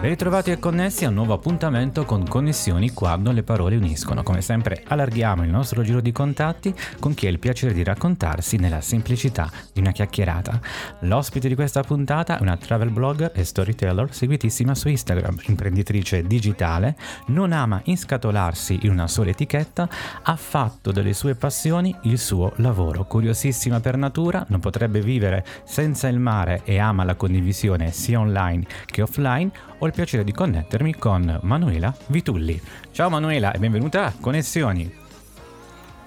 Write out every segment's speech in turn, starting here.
Ben ritrovati e connessi a un nuovo appuntamento con Connessioni quando le parole uniscono. Come sempre allarghiamo il nostro giro di contatti con chi ha il piacere di raccontarsi nella semplicità di una chiacchierata. L'ospite di questa puntata è una travel blog e storyteller seguitissima su Instagram, imprenditrice digitale, non ama inscatolarsi in una sola etichetta, ha fatto delle sue passioni il suo lavoro. Curiosissima per natura, non potrebbe vivere senza il mare e ama la condivisione sia online che offline ho il piacere di connettermi con Manuela Vitulli. Ciao Manuela e benvenuta a Connessioni.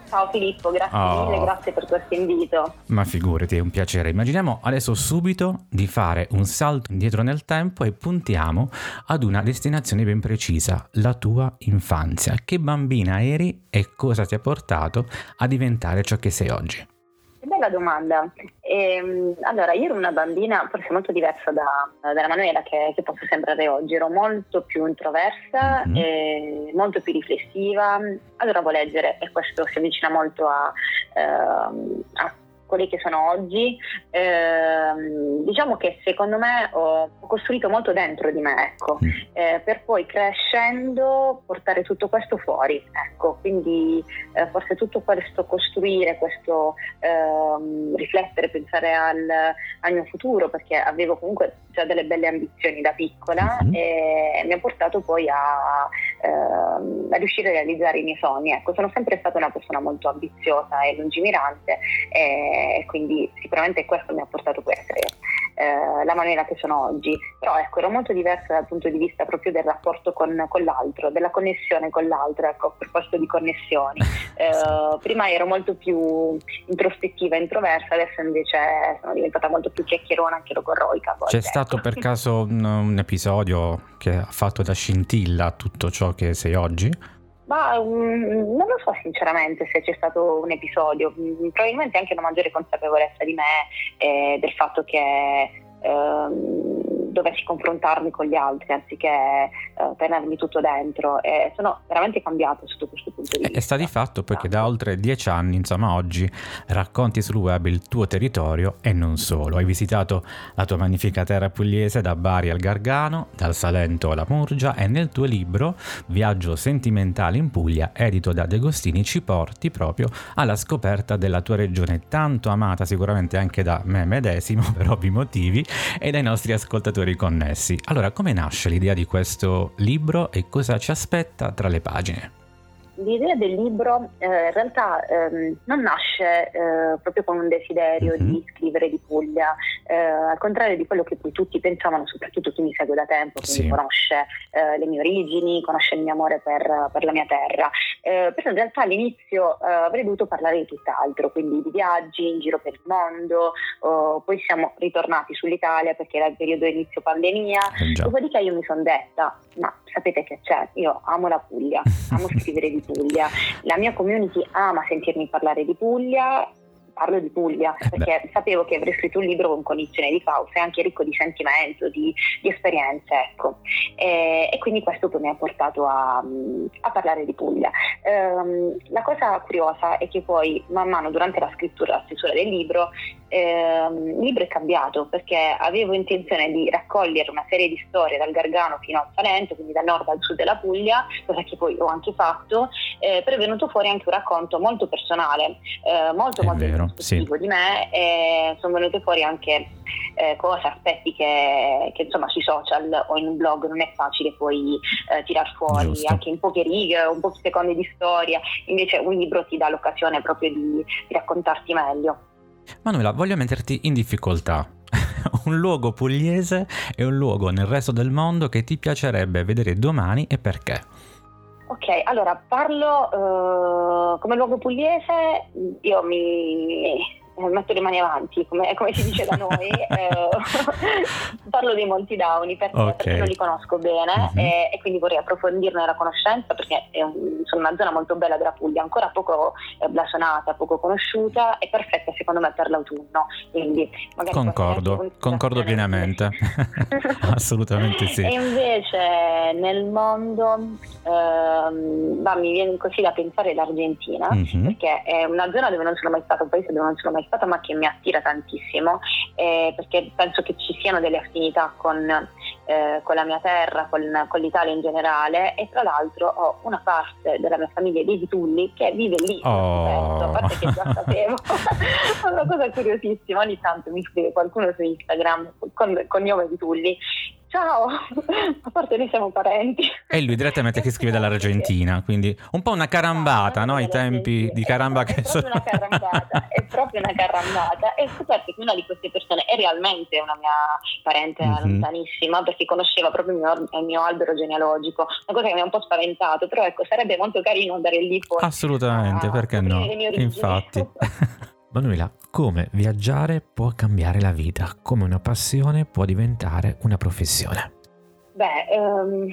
Ciao Filippo, grazie oh. mille, grazie per questo invito. Ma figurati, è un piacere. Immaginiamo adesso subito di fare un salto indietro nel tempo e puntiamo ad una destinazione ben precisa, la tua infanzia. Che bambina eri e cosa ti ha portato a diventare ciò che sei oggi? Bella domanda. E, ehm, allora, io ero una bambina forse molto diversa da, dalla Manuela che, che, posso sembrare oggi, ero molto più introversa, mm-hmm. molto più riflessiva, adoravo leggere e questo si avvicina molto a, uh, a quelli che sono oggi, ehm, diciamo che secondo me ho costruito molto dentro di me, ecco, mm. eh, per poi crescendo portare tutto questo fuori, ecco, quindi eh, forse tutto questo costruire, questo ehm, riflettere, pensare al, al, mio futuro, perché avevo comunque già delle belle ambizioni da piccola mm-hmm. e mi ha portato poi a, ehm, a, riuscire a realizzare i miei sogni, ecco, sono sempre stata una persona molto ambiziosa e lungimirante e e quindi sicuramente questo mi ha portato poi a essere eh, la maniera che sono oggi. Però ecco, ero molto diversa dal punto di vista proprio del rapporto con, con l'altro, della connessione con l'altro, ecco, a proposito di connessioni. Eh, prima ero molto più introspettiva e introversa, adesso invece sono diventata molto più chiacchierona, anche logorroica. C'è ecco. stato per caso un, un episodio che ha fatto da scintilla tutto ciò che sei oggi? Ma um, non lo so sinceramente se c'è stato un episodio, mm, probabilmente anche una maggiore consapevolezza di me e del fatto che ehm, dovessi confrontarmi con gli altri anziché eh, tenermi tutto dentro e sono veramente cambiato sotto questo punto di vista. È stato di fatto perché da oltre dieci anni, insomma oggi, racconti sul web il tuo territorio e non solo. Hai visitato la tua magnifica terra pugliese da Bari al Gargano, dal Salento alla Murgia e nel tuo libro Viaggio sentimentale in Puglia, edito da De Agostini, ci porti proprio alla scoperta della tua regione tanto amata sicuramente anche da me medesimo per ovvi motivi e dai nostri ascoltatori ascoltatori connessi. Allora, come nasce l'idea di questo libro e cosa ci aspetta tra le pagine? L'idea del libro eh, in realtà ehm, non nasce eh, proprio con un desiderio mm-hmm. di scrivere di Puglia, eh, al contrario di quello che poi tutti pensavano, soprattutto chi mi segue da tempo, chi sì. conosce eh, le mie origini, conosce il mio amore per, per la mia terra. Eh, però in realtà all'inizio eh, avrei dovuto parlare di tutt'altro, quindi di viaggi in giro per il mondo, oh, poi siamo ritornati sull'Italia perché era il periodo inizio pandemia, dopodiché io mi sono detta, ma sapete che c'è, io amo la Puglia, amo scrivere di Puglia, la mia community ama sentirmi parlare di Puglia parlo di Puglia, eh perché Beh. sapevo che avrei scritto un libro con cognizione di causa e anche ricco di sentimento, di, di esperienze, ecco. E, e, quindi questo poi mi ha portato a, a parlare di Puglia. Ehm, la cosa curiosa è che poi man mano durante la scrittura, la stesura del libro, ehm, il libro è cambiato perché avevo intenzione di raccogliere una serie di storie dal Gargano fino al Salento, quindi dal nord al sud della Puglia, cosa che poi ho anche fatto, eh, però è venuto fuori anche un racconto molto personale, eh, molto è molto vero sì. di me e sono venute fuori anche eh, cose, aspetti che, che, insomma sui social o in un blog non è facile poi eh, tirar fuori Giusto. anche in poche righe o un po' secondi di storia, invece un libro ti dà l'occasione proprio di, di raccontarti meglio. Manuela, voglio metterti in difficoltà. un luogo pugliese e un luogo nel resto del mondo che ti piacerebbe vedere domani e perché? Ok, allora parlo uh, come luogo pugliese, io mi, eh, metto le mani avanti, come, come si dice da noi, eh, parlo dei Monti Dauni perché, okay. perché non li conosco bene uh-huh. e, e, quindi vorrei approfondirne la conoscenza perché è un, sono una zona molto bella della Puglia, ancora poco eh, blasonata, poco conosciuta e perfetta secondo me per l'autunno. Quindi concordo, concordo pienamente, assolutamente sì. E invece nel mondo ehm, bah, mi viene così da pensare l'Argentina uh-huh. perché è una zona dove non sono mai stata, un paese dove non sono mai stata ma che mi attira tantissimo eh, perché penso che ci siano delle affinità con, eh, con la mia terra, con, con, l'Italia in generale. E tra l'altro ho una parte della mia famiglia di Vitulli che vive lì, oh. a parte che già sapevo, è una cosa curiosissima, ogni tanto mi scrive qualcuno su Instagram con, con nome Vitulli ciao, a parte noi siamo parenti. E lui direttamente che scrive dall'Argentina, quindi un po' una carambata, ah, no? I tempi di caramba che sono... Una carambata, è proprio una carambata. E ho scoperto che una di queste persone è realmente una mia parente mm-hmm. lontanissima, perché conosceva proprio il mio, il mio, albero genealogico, una cosa che mi ha un po' spaventato, però ecco, sarebbe molto carino andare lì poi. Assolutamente, perché no? Infatti. Manuela, come viaggiare può cambiare la vita? Come una passione può diventare una professione? Beh, um,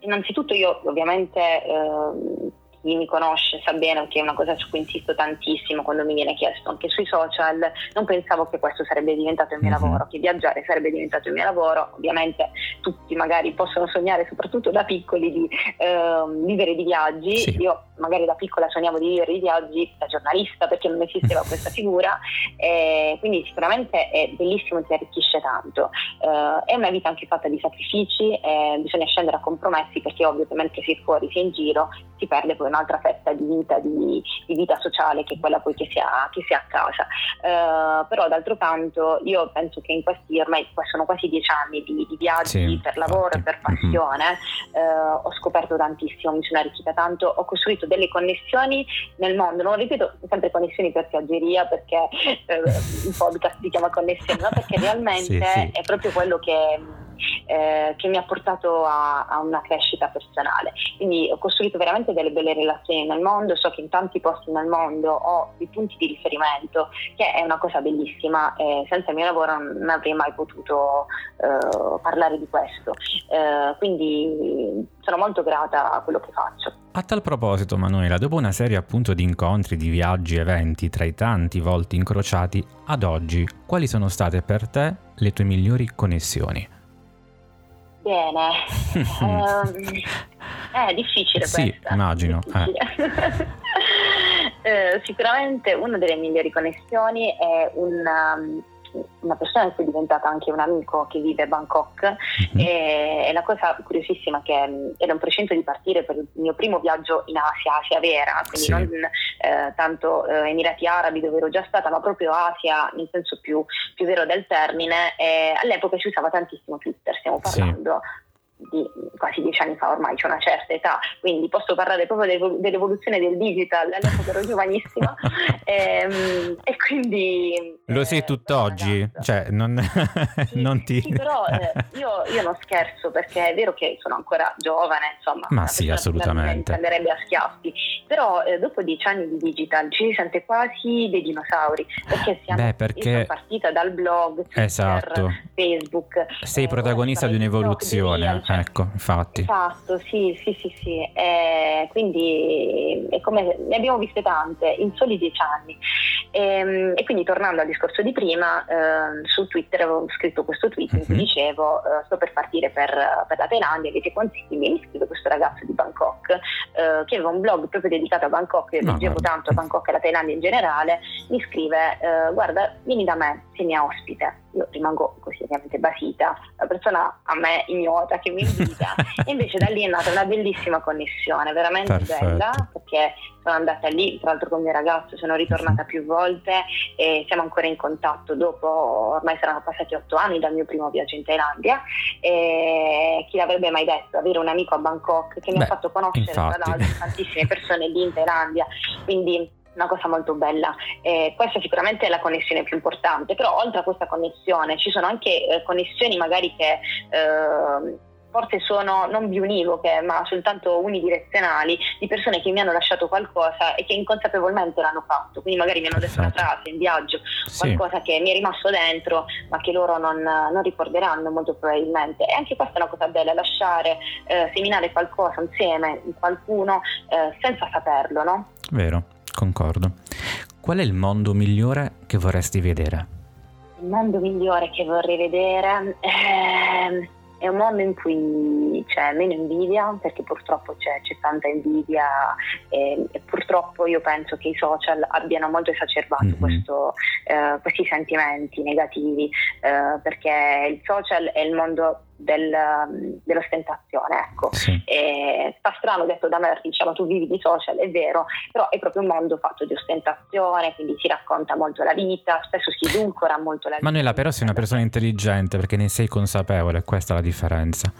innanzitutto io ovviamente um, chi mi conosce sa bene che è una cosa su cui insisto tantissimo quando mi viene chiesto anche sui social, non pensavo che questo sarebbe diventato il mio uh-huh. lavoro, che viaggiare sarebbe diventato il mio lavoro, ovviamente tutti magari possono sognare soprattutto da piccoli di eh, vivere di viaggi, sì. io magari da piccola sognavo di vivere di viaggi da giornalista perché non esisteva questa figura, eh, quindi sicuramente è bellissimo ti arricchisce tanto, eh, è una vita anche fatta di sacrifici, bisogna scendere a compromessi perché ovvio che mentre sei fuori, sei in giro, si perde poi un'altra fetta di vita, di, di vita sociale che è quella poi che si ha, che si ha a casa. Uh, però d'altro canto io penso che in questi ormai sono quasi dieci anni di, di viaggi sì, per lavoro e per passione, mm-hmm. uh, ho scoperto tantissimo, mi sono arricchita tanto, ho costruito delle connessioni nel mondo, non ripeto sempre connessioni per piaggeria perché uh, il podcast si chiama connessioni, ma perché realmente sì, sì. è proprio quello che eh, che mi ha portato a, a, una crescita personale. Quindi ho costruito veramente delle belle relazioni nel mondo, so che in tanti posti nel mondo ho dei punti di riferimento, che è una cosa bellissima e senza il mio lavoro non avrei mai potuto eh, parlare di questo. Eh, quindi sono molto grata a quello che faccio. A tal proposito, Manuela, dopo una serie appunto di incontri, di viaggi, eventi tra i tanti volti incrociati, ad oggi, quali sono state per te le tue migliori connessioni? Bene, um, è difficile sì, questa. immagino. Eh. eh, sicuramente una delle migliori connessioni è un, um, una persona che è diventata anche un amico che vive a Bangkok mm-hmm. e, e, la cosa curiosissima che era un precento di partire per il mio primo viaggio in Asia, Asia vera, quindi sì. non eh, tanto eh, Emirati Arabi dove ero già stata, ma proprio Asia nel senso più, più vero del termine. E all'epoca si usava tantissimo Twitter, stiamo parlando sì di quasi dieci anni fa ormai c'è una certa età, quindi posso parlare proprio dell'evoluzione del digital, all'epoca ero giovanissima e, ehm, e, quindi... Lo eh, sei tutt'oggi? Cioè, non, sì, non ti... Sì, però eh, io, io, non scherzo perché è vero che sono ancora giovane, insomma... Ma sì, assolutamente. Prenderebbe a schiaffi, però eh, dopo dieci anni di digital ci si sente quasi dei dinosauri, perché siamo Beh, perché... partita dal blog, esatto. Facebook... Sei protagonista di un'evoluzione. Cioè, ecco, infatti. Esatto, sì, sì, sì, sì. Eh, quindi è come, ne abbiamo viste tante in soli dieci anni. E, ehm, e quindi tornando al discorso di prima, eh, su Twitter avevo scritto questo tweet in cui mhm. dicevo eh, sto per partire per, per la Thailandia, avete consigli? Mi scrive questo ragazzo di Bangkok eh, che aveva un blog proprio dedicato a Bangkok, io leggevo tanto a Bangkok e alla Thailandia in generale, mi scrive eh, guarda vieni da me, sei mia ospite io rimango così ovviamente basita, la persona a me ignota che mi invita e invece da lì è nata una bellissima connessione, veramente Perfetto. bella perché sono andata lì, tra l'altro con il mio ragazzo sono ritornata più volte e siamo ancora in contatto dopo, ormai saranno passati otto anni dal mio primo viaggio in Thailandia e chi l'avrebbe mai detto, avere un amico a Bangkok che mi Beh, ha fatto conoscere infatti. tra l'altro tantissime persone lì in Thailandia, quindi una cosa molto bella. Eh, questa sicuramente è la connessione più importante, però oltre a questa connessione ci sono anche eh, connessioni magari che... Eh, forse sono non biunivoche ma soltanto unidirezionali di persone che mi hanno lasciato qualcosa e che inconsapevolmente l'hanno fatto, quindi magari mi hanno detto una frase in viaggio, qualcosa sì. che mi è rimasto dentro ma che loro non, non, ricorderanno molto probabilmente. E anche questa è una cosa bella, lasciare eh, seminare qualcosa insieme in qualcuno eh, senza saperlo, no? Vero, concordo. Qual è il mondo migliore che vorresti vedere? Il mondo migliore che vorrei vedere... Eh è un mondo in cui c'è meno invidia, perché purtroppo c'è, c'è tanta invidia e, e, purtroppo io penso che i social abbiano molto esacerbato mm-hmm. questo, eh, questi sentimenti negativi, eh, perché il social è il mondo del, dell'ostentazione. Ecco. Sì. E, sta strano detto da me, diciamo tu vivi di social, è vero, però è proprio un mondo fatto di ostentazione, quindi si racconta molto la vita, spesso si edulcora molto la vita. Manuela, però sei una persona intelligente perché ne sei consapevole, questa è la differenza.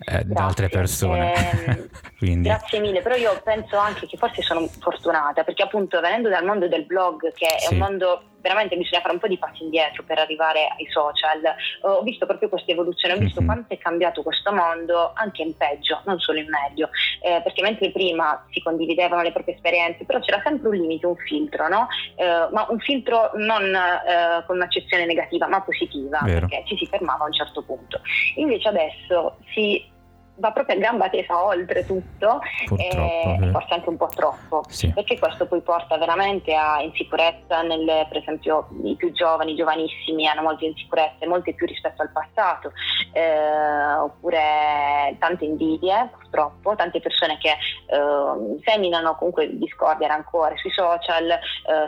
Eh, da altre persone. Eh, grazie mille, però io penso anche che forse sono fortunata perché appunto venendo dal mondo del blog, che è un mondo veramente bisogna fare un po' di passi indietro per arrivare ai social. Ho visto proprio questa evoluzione, ho visto mm-hmm. quanto è cambiato questo mondo anche in peggio, non solo in meglio, eh, perché mentre prima si condividevano le proprie esperienze, però c'era sempre un limite, un filtro, no? eh, ma un filtro non eh, con un'accezione negativa, ma positiva, Vero. perché ci si fermava a un certo punto. Invece adesso si va proprio a gamba tesa oltre tutto e eh. forse anche un po' troppo sì. perché questo poi porta veramente a insicurezza nel, per esempio i più giovani, i giovanissimi hanno molte insicurezze, molte più rispetto al passato eh, oppure tante invidie purtroppo, tante persone che eh, seminano comunque discordia e rancore sui social eh,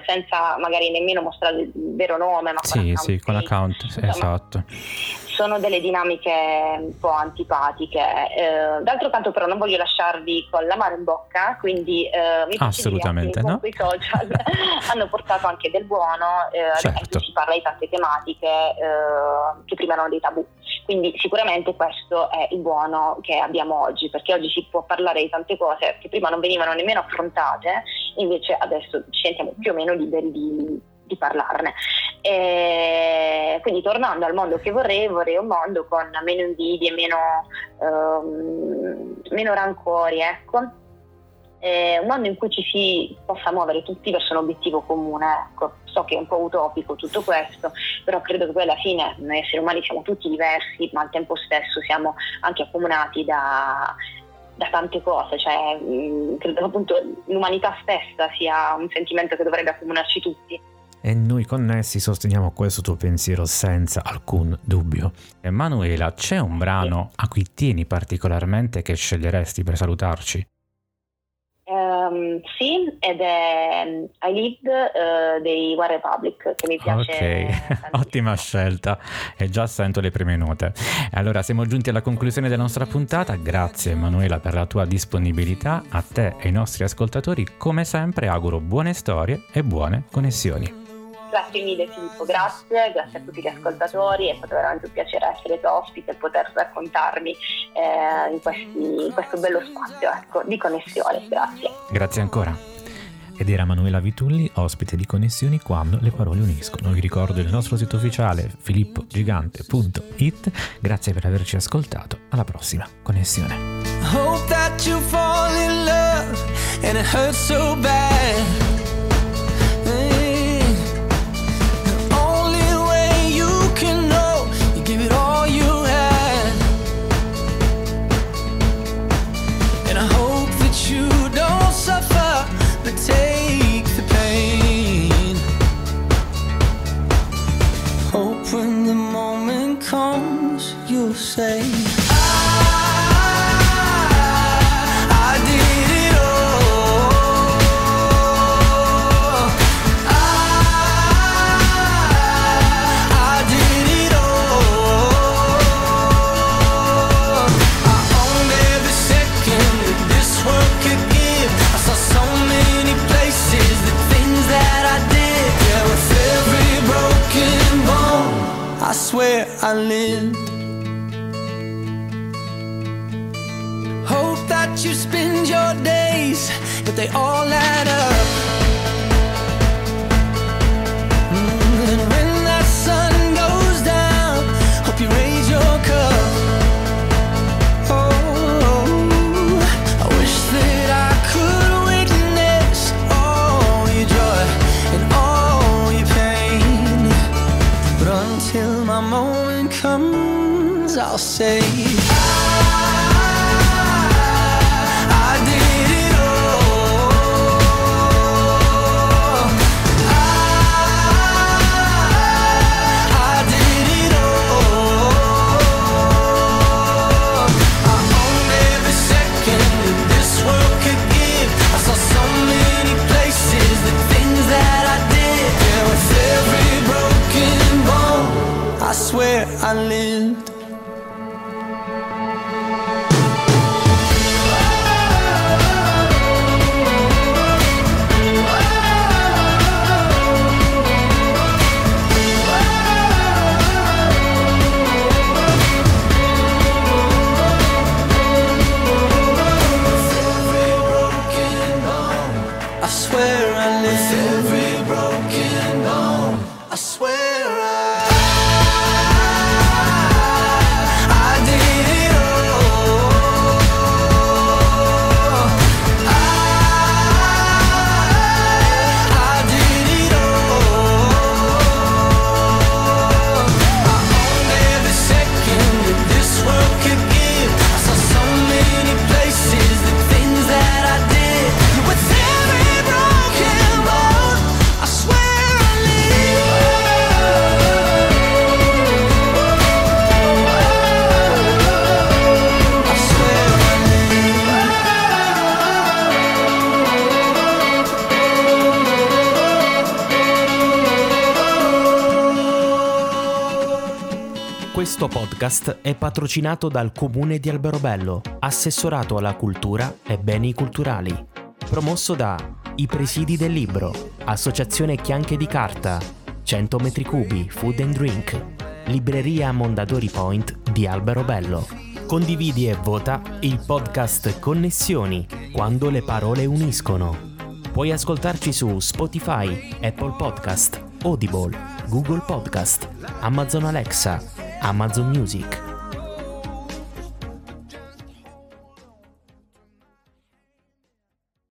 senza magari nemmeno mostrare il vero nome ma sì, sì, con l'account, Insomma, esatto sono delle dinamiche un po' antipatiche. Eh, d'altro canto però non voglio lasciarvi con la mano in bocca, quindi eh, mi Assolutamente no. i social hanno portato anche del buono, eh, certo. si parla di tante tematiche eh, che prima erano dei tabù. Quindi sicuramente questo è il buono che abbiamo oggi, perché oggi si può parlare di tante cose che prima non venivano nemmeno affrontate, invece adesso ci sentiamo più o meno liberi di, di parlarne. E quindi tornando al mondo che vorrei, vorrei un mondo con meno invidie, meno, um, meno rancori, ecco. E un mondo in cui ci si possa muovere tutti verso un obiettivo comune. Ecco. So che è un po' utopico tutto questo, però credo che poi alla fine noi esseri umani siamo tutti diversi, ma al tempo stesso siamo anche accomunati da, da tante cose, cioè, mh, credo che appunto l'umanità stessa sia un sentimento che dovrebbe accomunarci tutti e noi connessi sosteniamo questo tuo pensiero senza alcun dubbio. Emanuela, c'è un brano a cui tieni particolarmente che sceglieresti per salutarci? Um, sì, ed è um, I Lived uh, dei One Republic che mi piace. Ok, ottima scelta e già sento le prime note. Allora siamo giunti alla conclusione della nostra puntata, grazie Emanuela per la tua disponibilità, a te e ai nostri ascoltatori come sempre auguro buone storie e buone connessioni. Grazie mille Filippo, grazie, grazie a tutti gli ascoltatori, è stato veramente un piacere essere tuo ospite e poter raccontarmi eh, in, questi, in, questo bello spazio ecco, di connessione, grazie. Grazie ancora. Ed era Manuela Vitulli, ospite di Connessioni quando le parole uniscono. Vi ricordo il nostro sito ufficiale filippogigante.it. Grazie per averci ascoltato. Alla prossima connessione. Podcast è patrocinato dal Comune di Alberobello, assessorato alla cultura e beni culturali. Promosso da I Presidi del Libro, Associazione Chianche di Carta, 100 metri cubi Food and Drink, Libreria Mondadori Point di Alberobello. Condividi e vota il podcast Connessioni, quando le parole uniscono. Puoi ascoltarci su Spotify, Apple Podcast, Audible, Google Podcast, Amazon Alexa, Amazon Music,